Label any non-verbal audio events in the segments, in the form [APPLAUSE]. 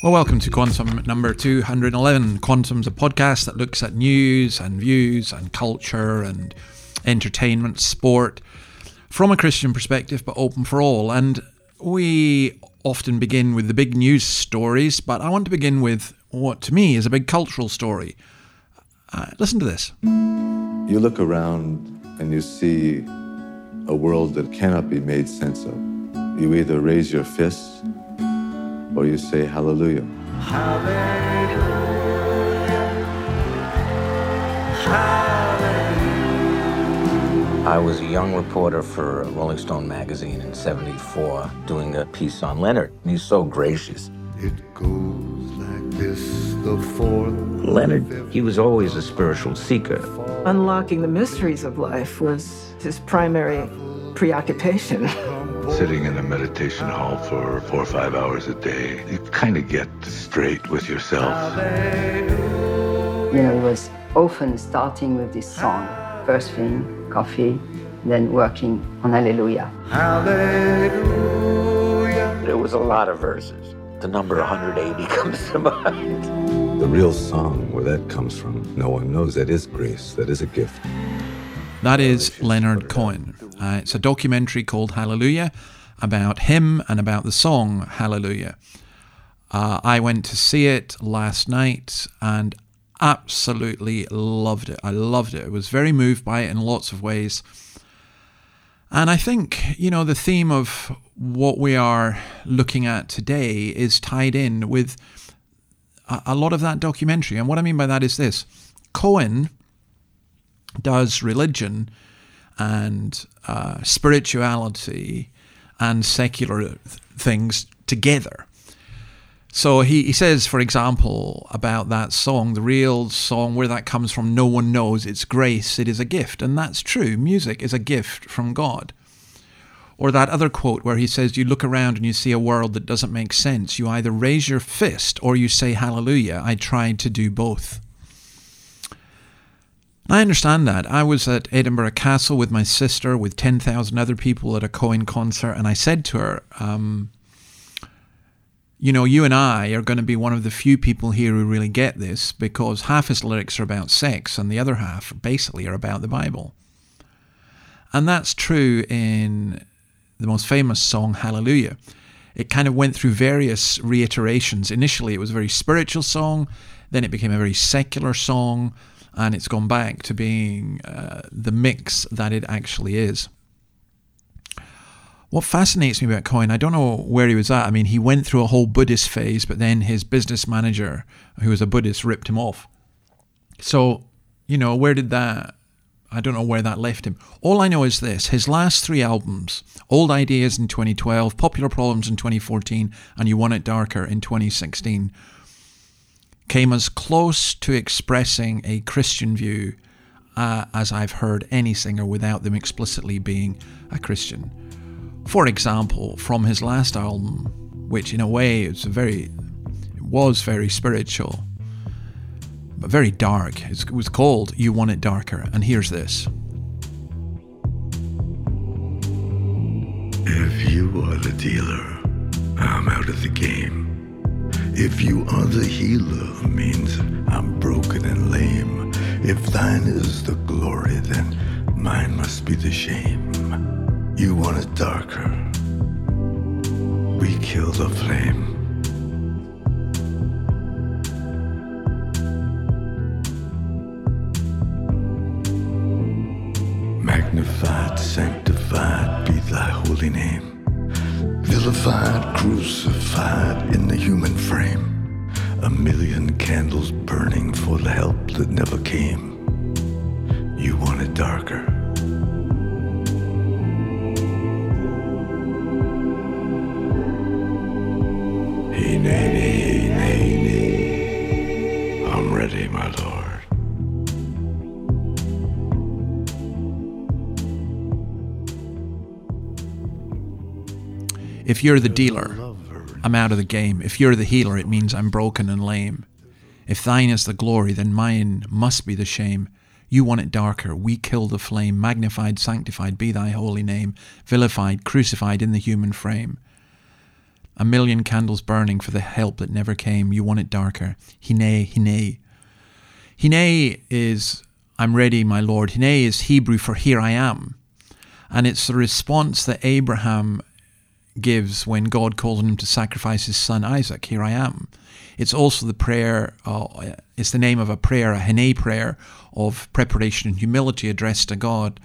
Well, welcome to Quantum number 211. Quantum's a podcast that looks at news and views and culture and entertainment, sport from a Christian perspective, but open for all. And we often begin with the big news stories, but I want to begin with what to me is a big cultural story. Uh, listen to this. You look around and you see a world that cannot be made sense of. You either raise your fists or you say hallelujah. Hallelujah. I was a young reporter for Rolling Stone magazine in 74 doing a piece on Leonard. He's so gracious. It goes like this, the fourth. Leonard, he was always a spiritual seeker. Unlocking the mysteries of life was his primary preoccupation. Sitting in a meditation hall for four or five hours a day, you kind of get straight with yourself. You know, it was often starting with this song. First thing, coffee, then working on Hallelujah. There was a lot of verses. The number 180 [LAUGHS] comes to mind. The real song, where that comes from, no one knows. That is grace, that is a gift. That is Leonard Cohen. Uh, it's a documentary called Hallelujah about him and about the song Hallelujah. Uh, I went to see it last night and absolutely loved it. I loved it. I was very moved by it in lots of ways. And I think, you know, the theme of what we are looking at today is tied in with a, a lot of that documentary. And what I mean by that is this Cohen does religion and uh, spirituality and secular th- things together. So he, he says, for example, about that song, the real song, where that comes from, no one knows. It's grace, it is a gift. And that's true. Music is a gift from God. Or that other quote where he says, You look around and you see a world that doesn't make sense. You either raise your fist or you say, Hallelujah. I tried to do both. I understand that. I was at Edinburgh Castle with my sister, with 10,000 other people at a Cohen concert, and I said to her, um, You know, you and I are going to be one of the few people here who really get this because half his lyrics are about sex and the other half basically are about the Bible. And that's true in the most famous song, Hallelujah. It kind of went through various reiterations. Initially, it was a very spiritual song, then it became a very secular song and it's gone back to being uh, the mix that it actually is. What fascinates me about Cohen, I don't know where he was at. I mean, he went through a whole Buddhist phase, but then his business manager, who was a Buddhist, ripped him off. So, you know, where did that, I don't know where that left him. All I know is this his last three albums, Old Ideas in 2012, Popular Problems in 2014, and You Want It Darker in 2016, came as close to expressing a Christian view uh, as I've heard any singer without them explicitly being a Christian. For example, from his last album, which in a way very, was very spiritual, but very dark. It was called "You Want It Darker," and here's this. If you are the dealer, I'm out of the game. If you are the healer, means I'm broken and lame. If thine is the glory, then mine must be the shame. You want it darker. We kill the flame. Magnified, sanctified be thy holy name vilified, crucified in the human frame. A million candles burning for the help that never came. You want it darker. Hey, nay, nay, nay, nay. I'm ready. ready, my lord. If you're the dealer, I'm out of the game. If you're the healer, it means I'm broken and lame. If thine is the glory, then mine must be the shame. You want it darker, we kill the flame, magnified, sanctified be thy holy name, vilified, crucified in the human frame. A million candles burning for the help that never came, you want it darker. Hine, hine. Hine is, I'm ready, my Lord. Hineni is Hebrew for here I am. And it's the response that Abraham gives when God calls on him to sacrifice his son Isaac. Here I am. It's also the prayer, uh, it's the name of a prayer, a Hineni prayer of preparation and humility addressed to God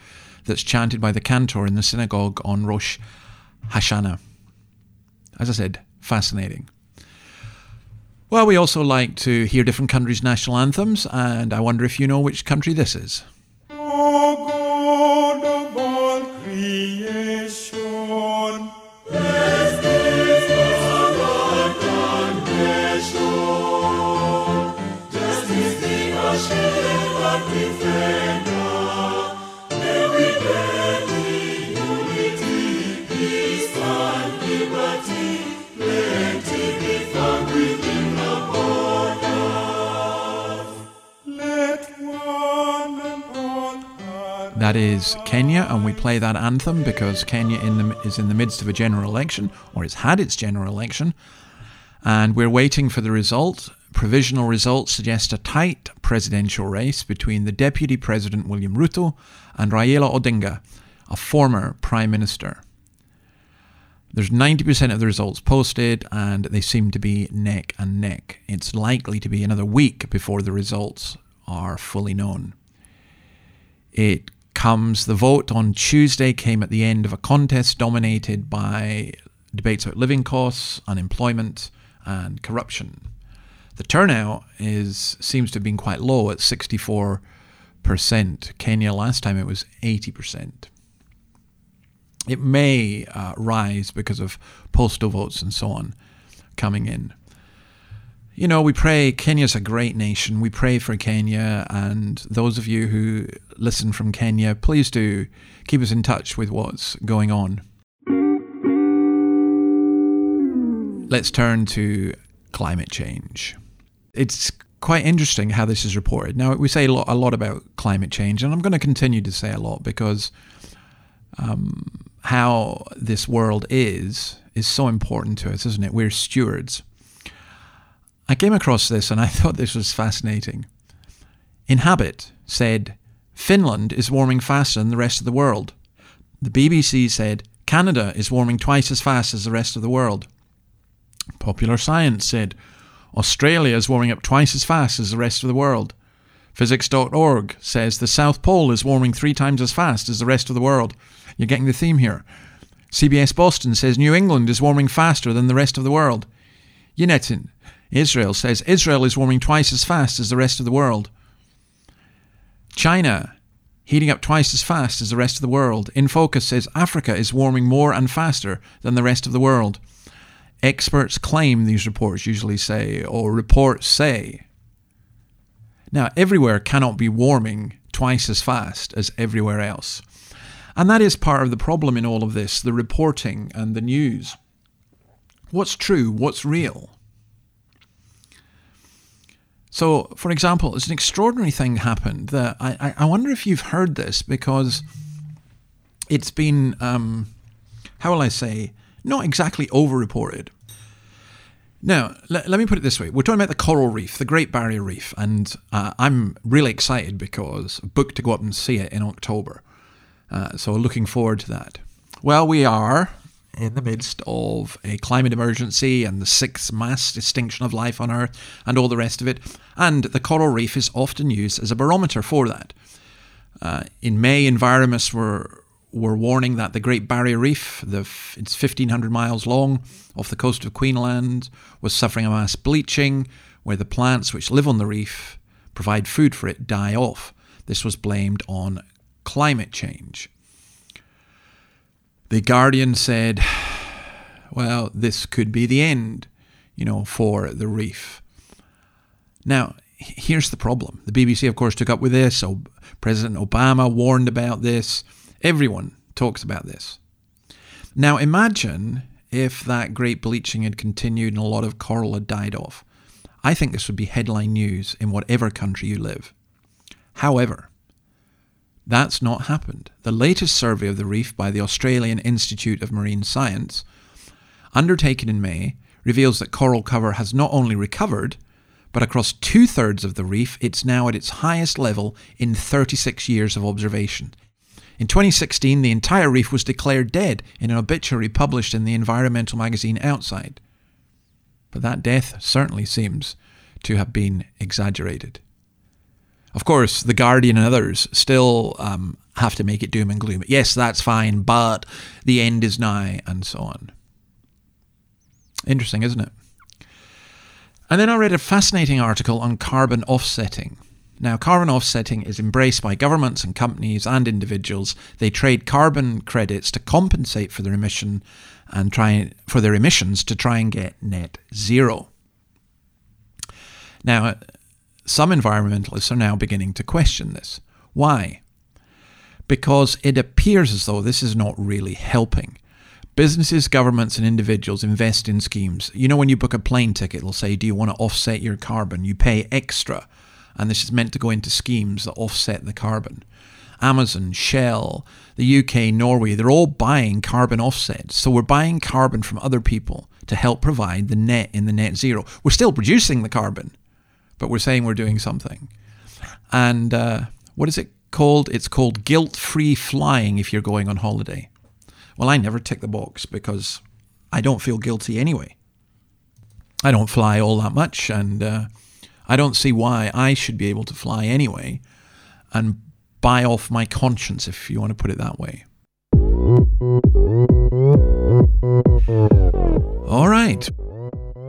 that's chanted by the cantor in the synagogue on Rosh Hashanah. As I said, fascinating. Well, we also like to hear different countries' national anthems, and I wonder if you know which country this is. That is Kenya, and we play that anthem because Kenya in the, is in the midst of a general election, or has had its general election, and we're waiting for the result. Provisional results suggest a tight presidential race between the Deputy President William Ruto and Raila Odinga, a former Prime Minister. There's 90% of the results posted, and they seem to be neck and neck. It's likely to be another week before the results are fully known. It comes the vote on Tuesday came at the end of a contest dominated by debates about living costs, unemployment, and corruption. The turnout is seems to have been quite low at 64%. Kenya last time it was 80%. It may uh, rise because of postal votes and so on coming in you know, we pray. Kenya's a great nation. We pray for Kenya. And those of you who listen from Kenya, please do keep us in touch with what's going on. Let's turn to climate change. It's quite interesting how this is reported. Now, we say a lot, a lot about climate change, and I'm going to continue to say a lot because um, how this world is is so important to us, isn't it? We're stewards. I came across this and I [LAUGHS] thought this was fascinating. Inhabit said Finland is warming faster than the rest of the world. The BBC said Canada is warming twice as fast as the rest of the world. Popular Science said Australia is warming up twice as fast as the rest of the world. Physics.org says the South Pole is warming three times as fast as the rest of the world. You're getting the theme here. CBS Boston says New England is warming faster than the rest of the world. Yunetin Israel says Israel is warming twice as fast as the rest of the world. China heating up twice as fast as the rest of the world. In Focus says Africa is warming more and faster than the rest of the world. Experts claim these reports usually say, or reports say. Now, everywhere cannot be warming twice as fast as everywhere else. And that is part of the problem in all of this the reporting and the news. What's true? What's real? So, for example, there's an extraordinary thing happened that I, I wonder if you've heard this because it's been, um, how will I say, not exactly over-reported. Now, let, let me put it this way. We're talking about the coral reef, the Great Barrier Reef, and uh, I'm really excited because booked to go up and see it in October. Uh, so looking forward to that. Well, we are in the midst of a climate emergency and the sixth mass extinction of life on Earth and all the rest of it. And the coral reef is often used as a barometer for that. Uh, in May, environmentalists were, were warning that the Great Barrier Reef, the, it's 1,500 miles long off the coast of Queensland, was suffering a mass bleaching where the plants which live on the reef provide food for it die off. This was blamed on climate change. The Guardian said, well, this could be the end, you know, for the reef. Now, here's the problem. The BBC, of course, took up with this. President Obama warned about this. Everyone talks about this. Now imagine if that great bleaching had continued and a lot of coral had died off. I think this would be headline news in whatever country you live. However, that's not happened. The latest survey of the reef by the Australian Institute of Marine Science, undertaken in May, reveals that coral cover has not only recovered, but across two thirds of the reef, it's now at its highest level in 36 years of observation. In 2016, the entire reef was declared dead in an obituary published in the environmental magazine Outside. But that death certainly seems to have been exaggerated. Of course, The Guardian and others still um, have to make it doom and gloom. Yes, that's fine, but the end is nigh, and so on. Interesting, isn't it? And then I read a fascinating article on carbon offsetting. Now, carbon offsetting is embraced by governments and companies and individuals. They trade carbon credits to compensate for their emission and try for their emissions to try and get net zero. Now, some environmentalists are now beginning to question this. Why? Because it appears as though this is not really helping. Businesses, governments, and individuals invest in schemes. You know, when you book a plane ticket, it'll say, Do you want to offset your carbon? You pay extra. And this is meant to go into schemes that offset the carbon. Amazon, Shell, the UK, Norway, they're all buying carbon offsets. So we're buying carbon from other people to help provide the net in the net zero. We're still producing the carbon, but we're saying we're doing something. And uh, what is it called? It's called guilt free flying if you're going on holiday. Well, I never tick the box because I don't feel guilty anyway. I don't fly all that much, and uh, I don't see why I should be able to fly anyway and buy off my conscience, if you want to put it that way. All right,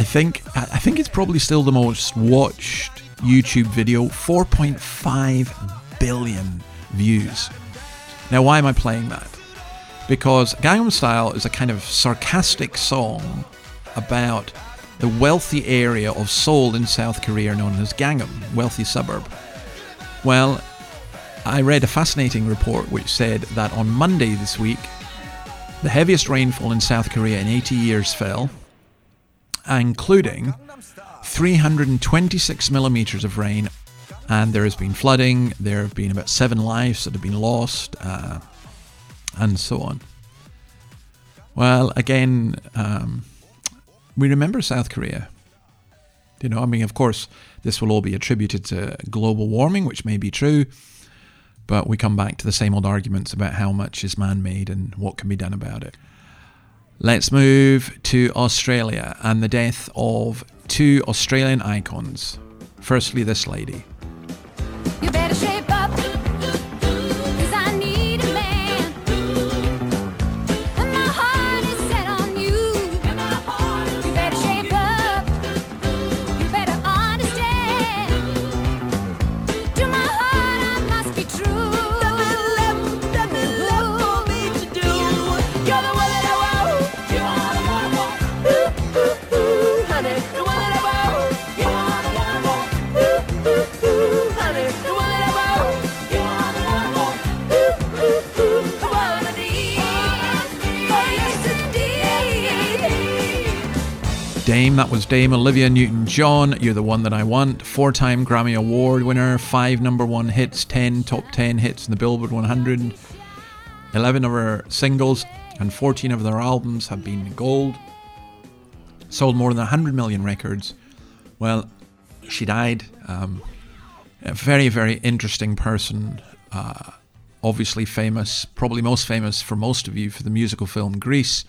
I think, I think it's probably still the most watched YouTube video. 4.5 billion views. Now, why am I playing that? Because Gangnam Style is a kind of sarcastic song about the wealthy area of Seoul in South Korea known as Gangnam, wealthy suburb. Well, I read a fascinating report which said that on Monday this week, the heaviest rainfall in South Korea in 80 years fell, including 326 millimeters of rain, and there has been flooding. There have been about seven lives that have been lost, uh, and so on. Well, again, um, we remember South Korea. You know, I mean, of course, this will all be attributed to global warming, which may be true, but we come back to the same old arguments about how much is man made and what can be done about it. Let's move to Australia and the death of two Australian icons. Firstly, this lady. Dame, that was Dame Olivia Newton John. You're the one that I want. Four time Grammy Award winner, five number one hits, 10 top 10 hits in the Billboard 100. 11 of her singles and 14 of their albums have been gold. Sold more than 100 million records. Well, she died. Um, a very, very interesting person. Uh, obviously famous, probably most famous for most of you for the musical film Grease.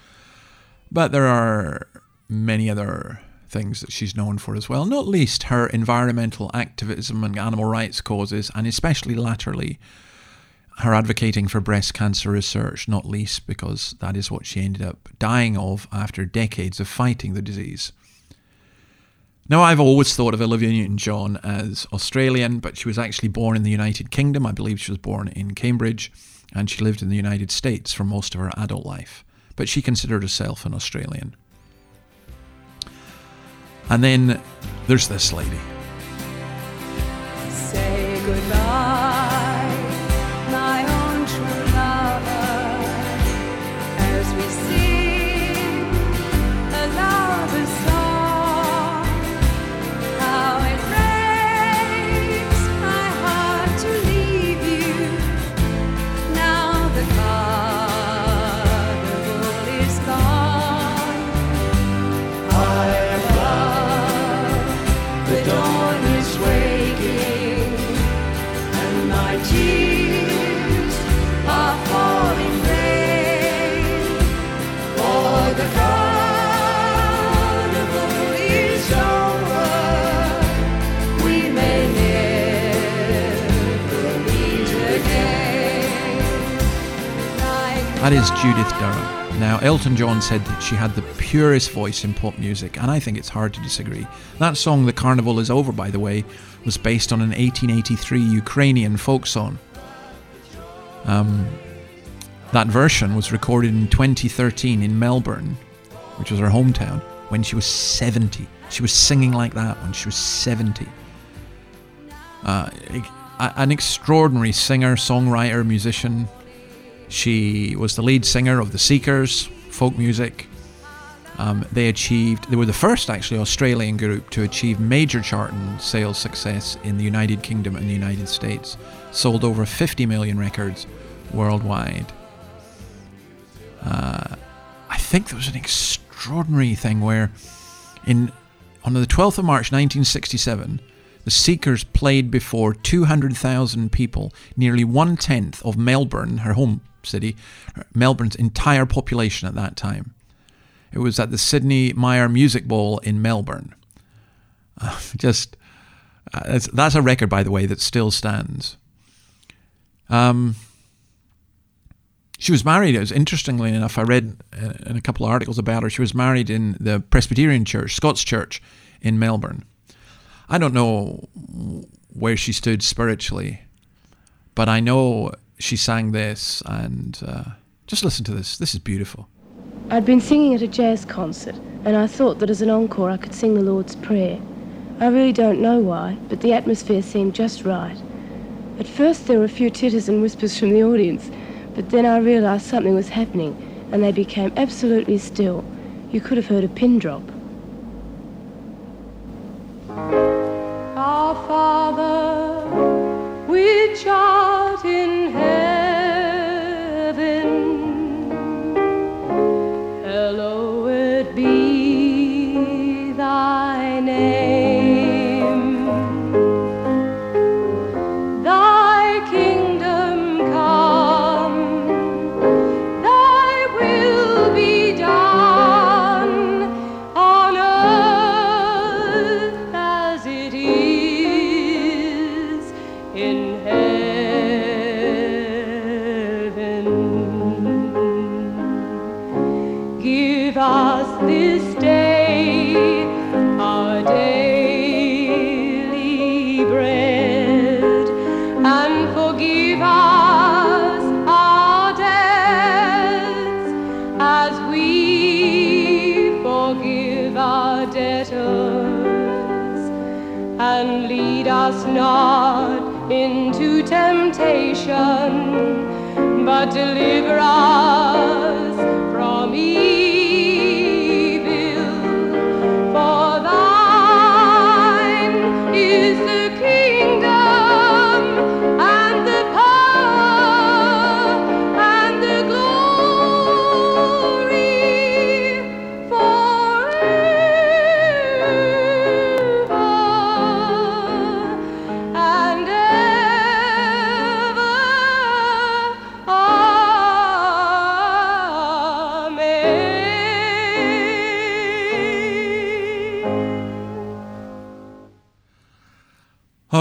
But there are many other things that she's known for as well, not least her environmental activism and animal rights causes, and especially latterly her advocating for breast cancer research, not least because that is what she ended up dying of after decades of fighting the disease. Now, I've always thought of Olivia Newton John as Australian, but she was actually born in the United Kingdom. I believe she was born in Cambridge, and she lived in the United States for most of her adult life. But she considered herself an Australian. And then there's this lady. That is Judith Durham. Now, Elton John said that she had the purest voice in pop music, and I think it's hard to disagree. That song, The Carnival Is Over, by the way, was based on an 1883 Ukrainian folk song. Um, that version was recorded in 2013 in Melbourne, which was her hometown, when she was 70. She was singing like that when she was 70. Uh, an extraordinary singer, songwriter, musician. She was the lead singer of the Seekers, folk music. Um, they achieved, they were the first actually Australian group to achieve major chart and sales success in the United Kingdom and the United States. Sold over 50 million records worldwide. Uh, I think there was an extraordinary thing where, in on the 12th of March 1967, the Seekers played before 200,000 people, nearly one tenth of Melbourne, her home city, Melbourne's entire population at that time. It was at the Sidney Myer Music Bowl in Melbourne. [LAUGHS] Uh, just uh, that's, that's a record, by the way, that still stands. Um, she was married. It was interestingly enough, I read uh, in a couple of articles about her. She was married in the Presbyterian Church, Scots Church, in Melbourne. I don't know where she stood spiritually, but I know she sang this, and uh, just listen to this. This is beautiful. I'd been singing at a jazz concert, and I thought that as an encore I could sing the Lord's Prayer. I really don't know why, but the atmosphere seemed just right. At first there were a few titters and whispers from the audience, but then I realized something was happening, and they became absolutely still. You could have heard a pin drop. Our Father, which art in heaven,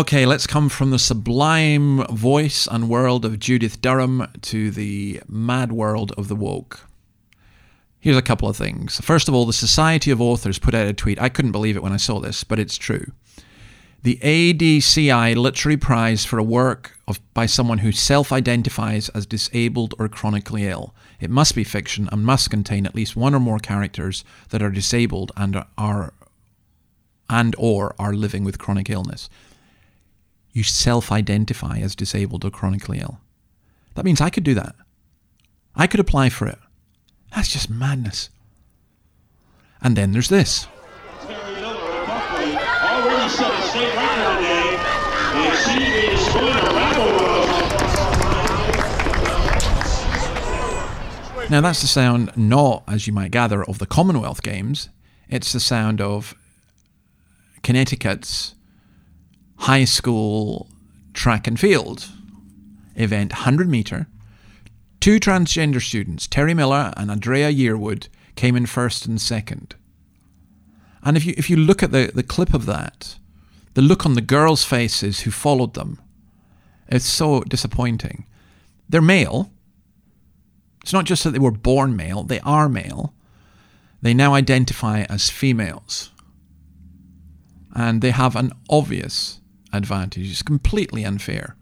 Okay, let's come from the sublime voice and world of Judith Durham to the mad world of the woke. Here's a couple of things. First of all, the Society of Authors put out a tweet. I couldn't believe it when I saw this, but it's true. The ADCI Literary Prize for a work of, by someone who self identifies as disabled or chronically ill. It must be fiction and must contain at least one or more characters that are disabled and are and or are living with chronic illness. You self-identify as disabled or chronically ill. That means I could do that. I could apply for it. That's just madness. And then there's this. Now that's the sound not, as you might gather, of the Commonwealth Games. It's the sound of Connecticut's high school track and field event, 100 meter. Two transgender students, Terry Miller and Andrea Yearwood, came in first and second. And if you if you look at the, the clip of that, the look on the girls' faces who followed them, it's so disappointing. They're male. It's not just that they were born male, they are male. They now identify as females. And they have an obvious advantage. It's completely unfair.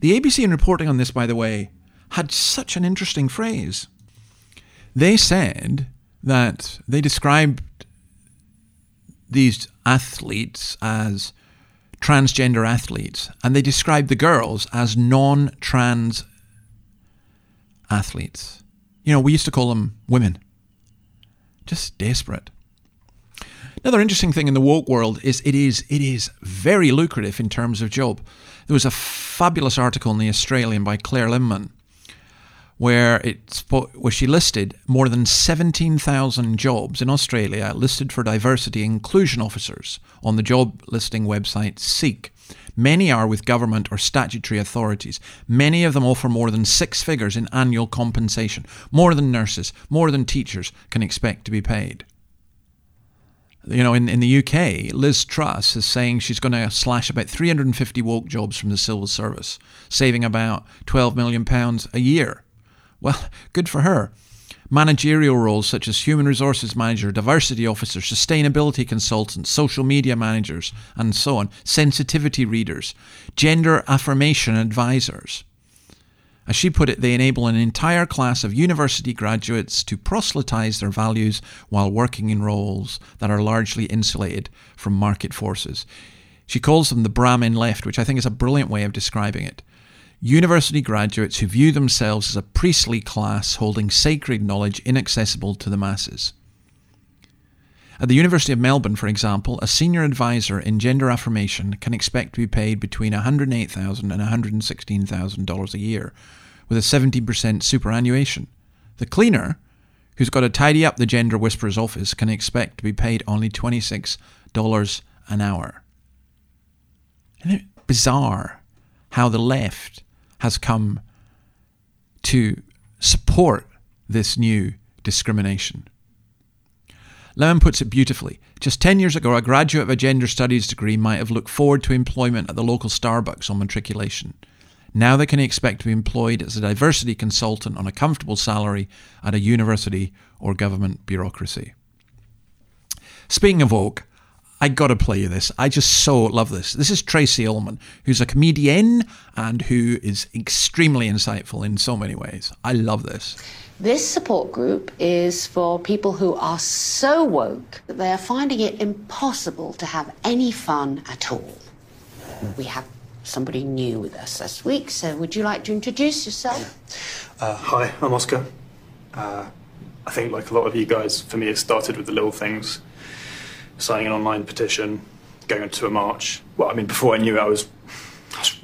The ABC, in reporting on this, by the way, had such an interesting phrase. They said that they described these athletes as transgender athletes, and they described the girls as non trans athletes. You know, we used to call them women. Just desperate. Another interesting thing in the woke world is it is it is very lucrative in terms of job. There was a fabulous article in the Australian by Claire Lehmann where it where she listed more than 17,000 jobs in Australia listed for diversity inclusion officers on the job listing website Seek. Many are with government or statutory authorities. Many of them offer more than six figures in annual compensation, more than nurses, more than teachers can expect to be paid. You know, in, in the UK, Liz Truss is saying she's going to slash about 350 woke jobs from the civil service, saving about £12 million a year. Well, [LAUGHS] good for her. Managerial roles such as human resources manager, diversity officer, sustainability consultant, social media managers, and so on, sensitivity readers, gender affirmation advisors. As she put it, they enable an entire class of university graduates to proselytize their values while working in roles that are largely insulated from market forces. She calls them the Brahmin left, which I think is a brilliant way of describing it. University graduates who view themselves as a priestly class holding sacred knowledge inaccessible to the masses. At the University of Melbourne, for example, a senior advisor in gender affirmation can expect to be paid between $108,000 and $116,000 a year, with a 17% superannuation. The cleaner, who's got to tidy up the gender whisperer's office, can expect to be paid only $26 an hour. Isn't it bizarre how the left has come to support this new discrimination? Lehmann puts it beautifully. Just 10 years ago, a graduate of a gender studies degree might have looked forward to employment at the local Starbucks on matriculation. Now they can expect to be employed as a diversity consultant on a comfortable salary at a university or government bureaucracy. Speaking of Oak, I gotta play you this. I just so love this. This is Tracey Ullman, who's a comedian and who is extremely insightful in so many ways. I love this. This support group is for people who are so woke that they are finding it impossible to have any fun at all. We have somebody new with us this week, so would you like to introduce yourself? Uh, hi, I'm Oscar. Uh, I think, like a lot of you guys, for me, it started with the little things signing an online petition, going to a march. Well, I mean, before I knew it, I was, I was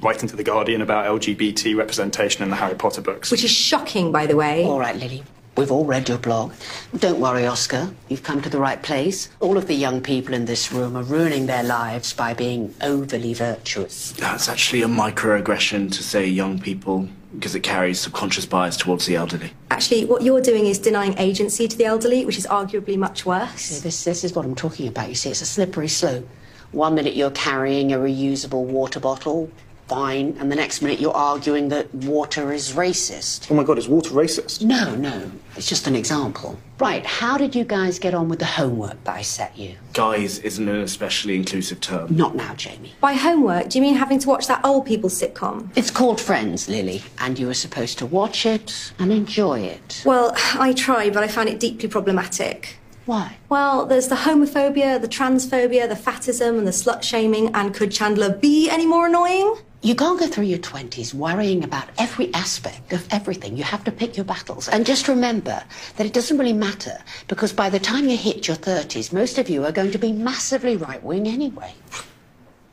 writing to The Guardian about LGBT representation in the Harry Potter books. Which is shocking, by the way. All right, Lily. We've all read your blog. Don't worry, Oscar. You've come to the right place. All of the young people in this room are ruining their lives by being overly virtuous. That's actually a microaggression to say young people because it carries subconscious bias towards the elderly. Actually, what you're doing is denying agency to the elderly, which is arguably much worse. See, this, this is what I'm talking about. You see, it's a slippery slope. One minute you're carrying a reusable water bottle, fine, and the next minute you're arguing that water is racist. Oh my god, is water racist? No, no, it's just an example. Right, how did you guys get on with the homework that I set you? Guys isn't an especially inclusive term. Not now, Jamie. By homework, do you mean having to watch that old people sitcom? It's called Friends, Lily, and you were supposed to watch it and enjoy it. Well, I tried, but I found it deeply problematic. Why? Well, there's the homophobia, the transphobia, the fatism, and the slut shaming, and could Chandler be any more annoying? You can't go through your 20s worrying about every aspect of everything. You have to pick your battles. And just remember that it doesn't really matter because by the time you hit your 30s, most of you are going to be massively right wing anyway.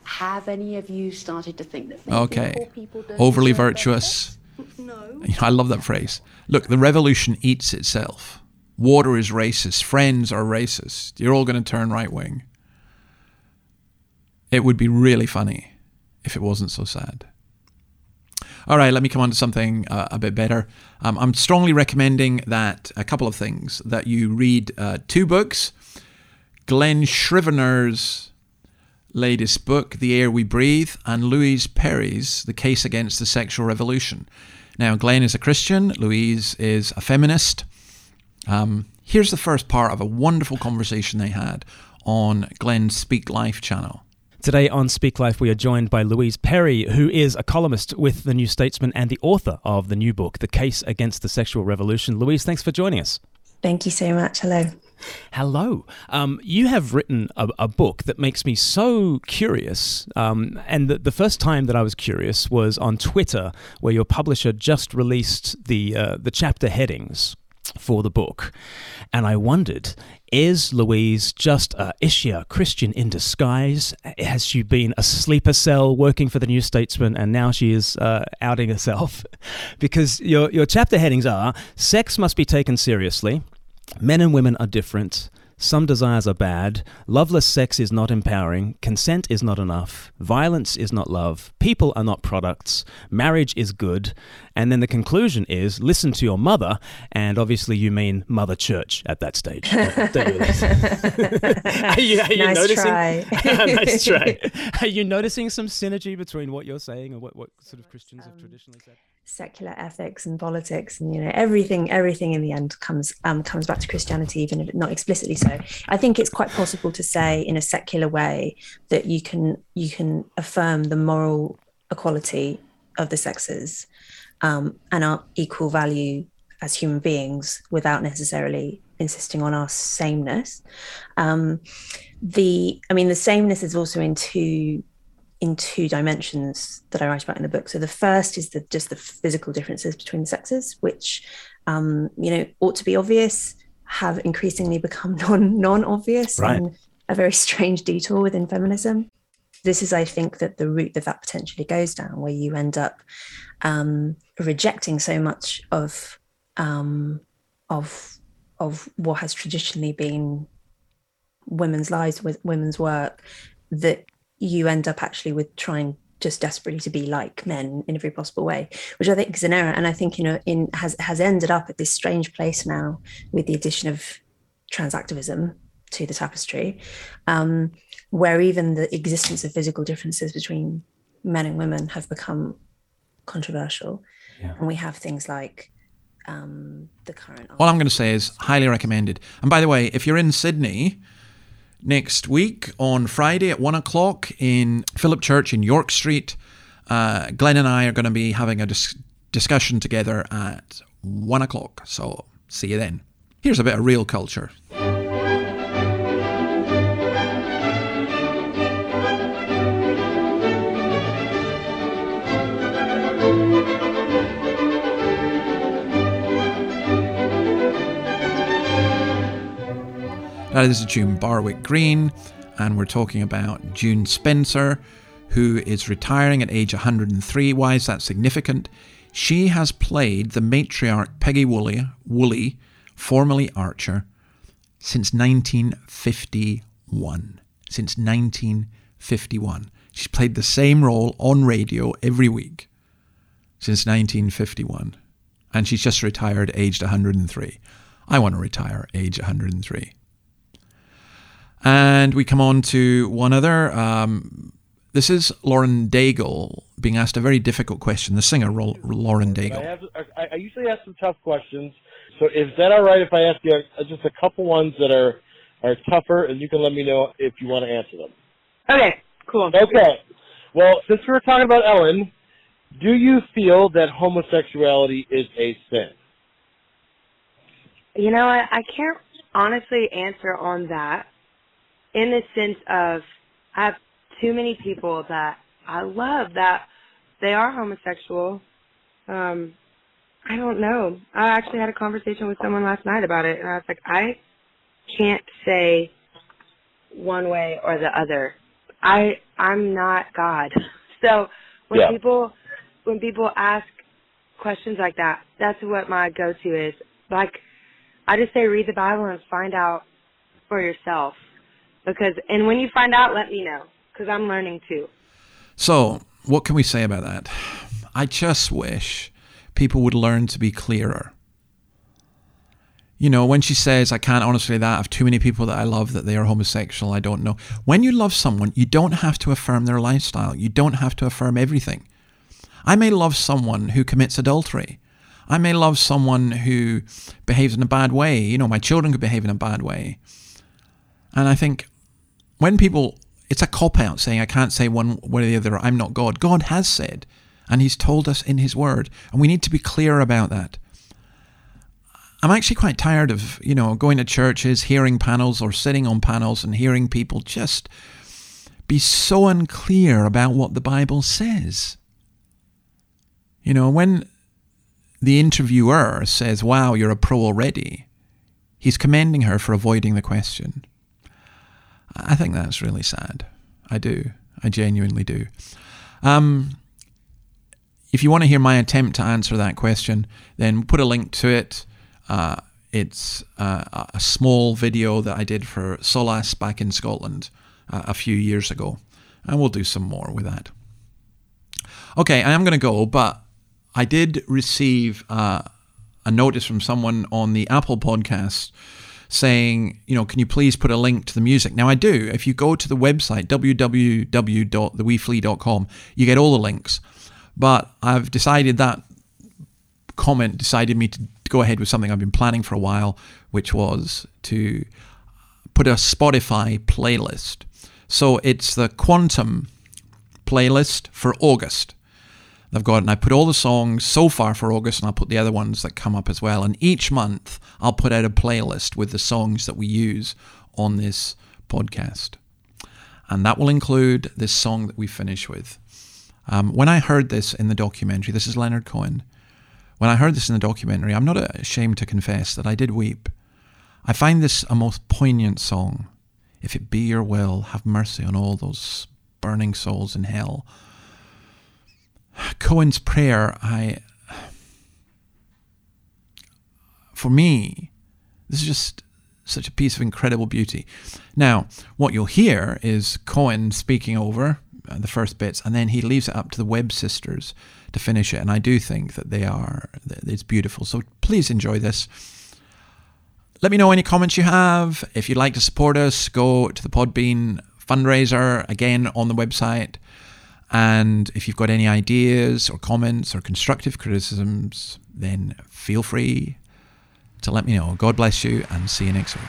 Have any of you started to think that maybe Okay. people don't Overly virtuous. No. [LAUGHS] I love that phrase. Look, the revolution eats itself. Water is racist. Friends are racist. You're all going to turn right wing. It would be really funny if it wasn't so sad. All right, let me come on to something uh, a bit better. Um, I'm strongly recommending that a couple of things that you read uh, two books. Glen Scrivener's latest book, The Air We Breathe, and Louise Perry's The Case Against the Sexual Revolution. Now, Glen is a Christian, Louise is a feminist. Um, here's the first part of a wonderful conversation they had on Glen's Speak Life channel. Today on Speak Life, we are joined by Louise Perry, who is a columnist with The New Statesman and the author of the new book, The Case Against the Sexual Revolution. Louise, thanks for joining us. Thank you so much. Hello. Hello. Um, you have written a, a book that makes me so curious. Um, and the, the first time that I was curious was on Twitter, where your publisher just released the, uh, the chapter headings for the book. And I wondered, is Louise just she a Christian in disguise? Has she been a sleeper cell working for the New Statesman and now she is uh, outing herself? [LAUGHS] because your, your chapter headings are sex must be taken seriously, men and women are different. Some desires are bad. Loveless sex is not empowering. Consent is not enough. Violence is not love. People are not products. Marriage is good. And then the conclusion is listen to your mother. And obviously, you mean Mother Church at that stage. [LAUGHS] don't you, [LAUGHS] are you, are you Nice noticing? try. [LAUGHS] nice try. Are you noticing some synergy between what you're saying and what, what sort of Christians have um, traditionally said? Secular ethics and politics, and you know everything. Everything in the end comes um, comes back to Christianity, even if not explicitly so. I think it's quite possible to say in a secular way that you can you can affirm the moral equality of the sexes um, and our equal value as human beings without necessarily insisting on our sameness. Um, the I mean, the sameness is also in two in two dimensions that I write about in the book. So the first is the just the physical differences between the sexes, which um, you know ought to be obvious, have increasingly become [LAUGHS] non non obvious Right. and a very strange detour within feminism. This is, I think, that the route that that potentially goes down, where you end up um, rejecting so much of um, of of what has traditionally been women's lives with women's work that you end up actually with trying just desperately to be like men in every possible way which i think is an error. And i think you know in has has ended up at this strange place now with the addition of trans activism to the tapestry um, where even the existence of physical differences between men and women have become controversial. And we have things like um, the current All I'm going to say is highly recommended. And by the way, if you're in Sydney next week on Friday at one o'clock in Philip Church in York Street, uh, Glen and I are going to be having a dis- discussion together at one o'clock. So see you then. Here's a bit of real culture. Uh, that is June Barwick Green, and we're talking about June Spencer, who is retiring at age 103. Why is that significant? She has played the matriarch Peggy Woolley, Woolley formerly Archer, since 1951. Since 1951. She's played the same role on radio every week since 1951. And she's just retired aged 103. I want to retire age 103. And we come on to one other. Um, this is Lauren Daigle being asked a very difficult question. The singer, Ro- Lauren I, Daigle. have, I, I usually ask some tough questions. So is that all right if I ask you uh, just a couple ones that are are tougher, and you can let me know if you want to answer them? Okay, cool. Okay. Well, since we were talking about Ellen, do you feel that homosexuality is a sin? You know, I, I can't honestly answer on that in the sense of I have too many people that I love that they are homosexual. Um, I don't know. I actually had a conversation with someone last night about it, and I was like, I can't say one way or the other. I I'm not God. [LAUGHS] So when Yeah. people when people ask questions like that, that's what my go-to is. Like I just say read the Bible and find out for yourself. Because and when you find out, let me know because I'm learning too. So, what can we say about that? I just wish people would learn to be clearer. You know, when she says, I can't honestly that, I have too many people that I love that they are homosexual, I don't know. When you love someone, you don't have to affirm their lifestyle. You don't have to affirm everything. I may love someone who commits adultery. I may love someone who behaves in a bad way. You know, my children could behave in a bad way. And I think when people, it's a cop out saying, I can't say one way or the other, I'm not God. God has said, and He's told us in His Word, and we need to be clear about that. I'm actually quite tired of, you know, going to churches, hearing panels or sitting on panels and hearing people just be so unclear about what the Bible says. You know, when the interviewer says, Wow, you're a pro already, he's commending her for avoiding the question. I think that's really sad. I do. I genuinely do. Um, if you want to hear my attempt to answer that question, then put a link to it. Uh, it's uh, a small video that I did for Solas back in Scotland uh, a few years ago, and we'll do some more with that. Okay, I am going to go, but I did receive uh, a notice from someone on the Apple podcast saying, you know, can you please put a link to the music? Now, I do. If you go to the website, www.theweeflea.com, you get all the links. But I've decided that comment decided me to go ahead with something I've been planning for a while, which was to put a Spotify playlist. So it's the Quantum playlist for August. I've got, and I put all the songs so far for August, and I'll put the other ones that come up as well. And each month, I'll put out a playlist with the songs that we use on this podcast. And that will include this song that we finish with. Um, when I heard this in the documentary, this is Leonard Cohen. When I heard this in the documentary, I'm not ashamed to confess that I did weep. I find this a most poignant song. If it be your will, have mercy on all those burning souls in hell. Cohen's prayer, I for me, this is just such a piece of incredible beauty. Now, what you'll hear is Cohen speaking over uh, the first bits, and then he leaves it up to the Webb sisters to finish it. And I do think that they are, it's beautiful. So please enjoy this. Let me know any comments you have. If you'd like to support us, go to the Podbean fundraiser again on the website. And if you've got any ideas or comments or constructive criticisms, then feel free to let me know. God bless you and see you next week.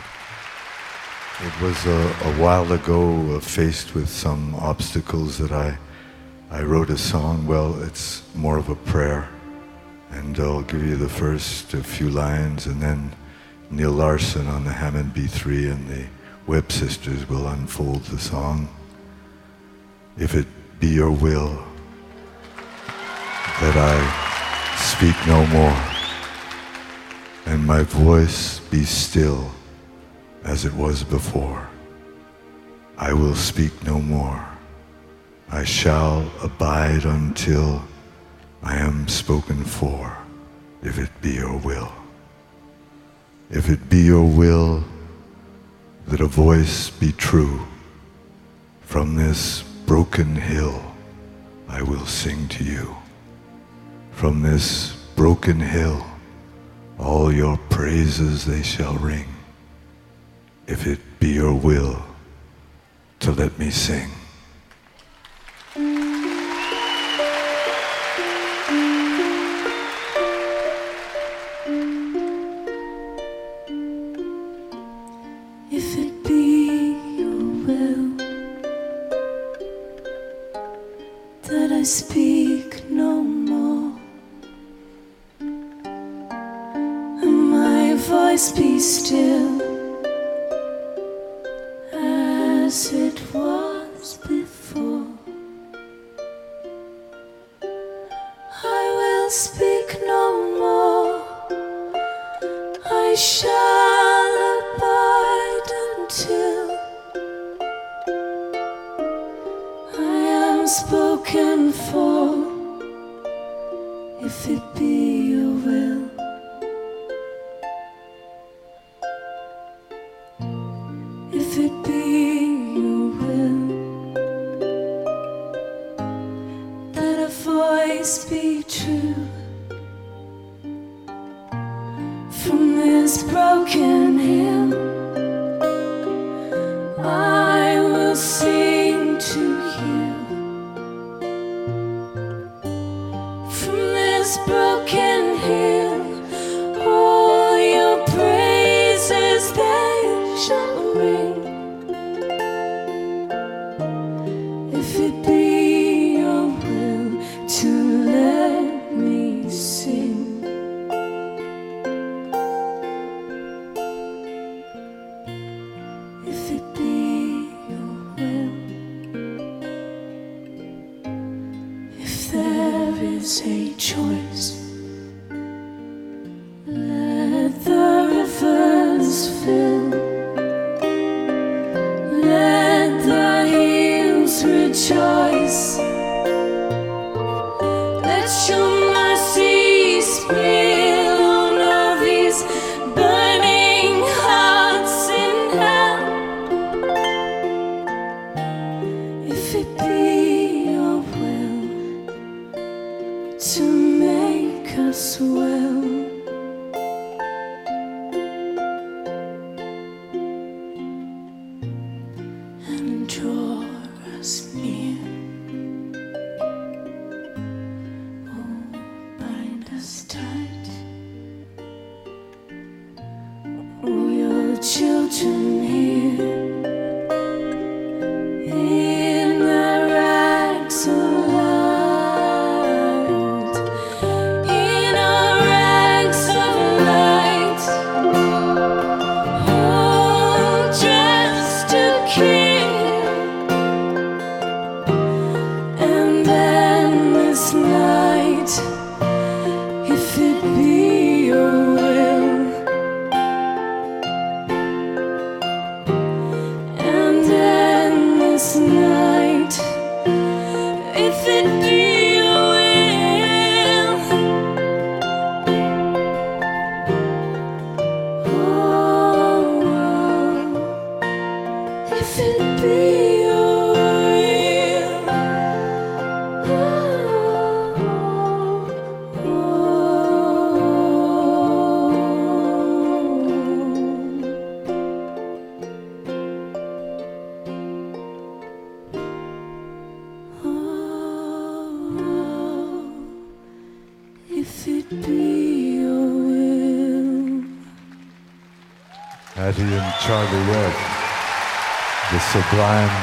It was a, a while ago, uh, faced with some obstacles, that I, I wrote a song. Well, it's more of a prayer. And I'll give you the first few lines, and then Neil Larsen on the Hammond B3 and the Webb Sisters will unfold the song. If it be your will that I speak no more, and my voice be still as it was before. I will speak no more. I shall abide until I am spoken for, if it be your will. If it be your will that a voice be true, from this broken hill I will sing to you. From this broken hill all your praises they shall ring. If it be your will to let me sing. I is a choice, Addie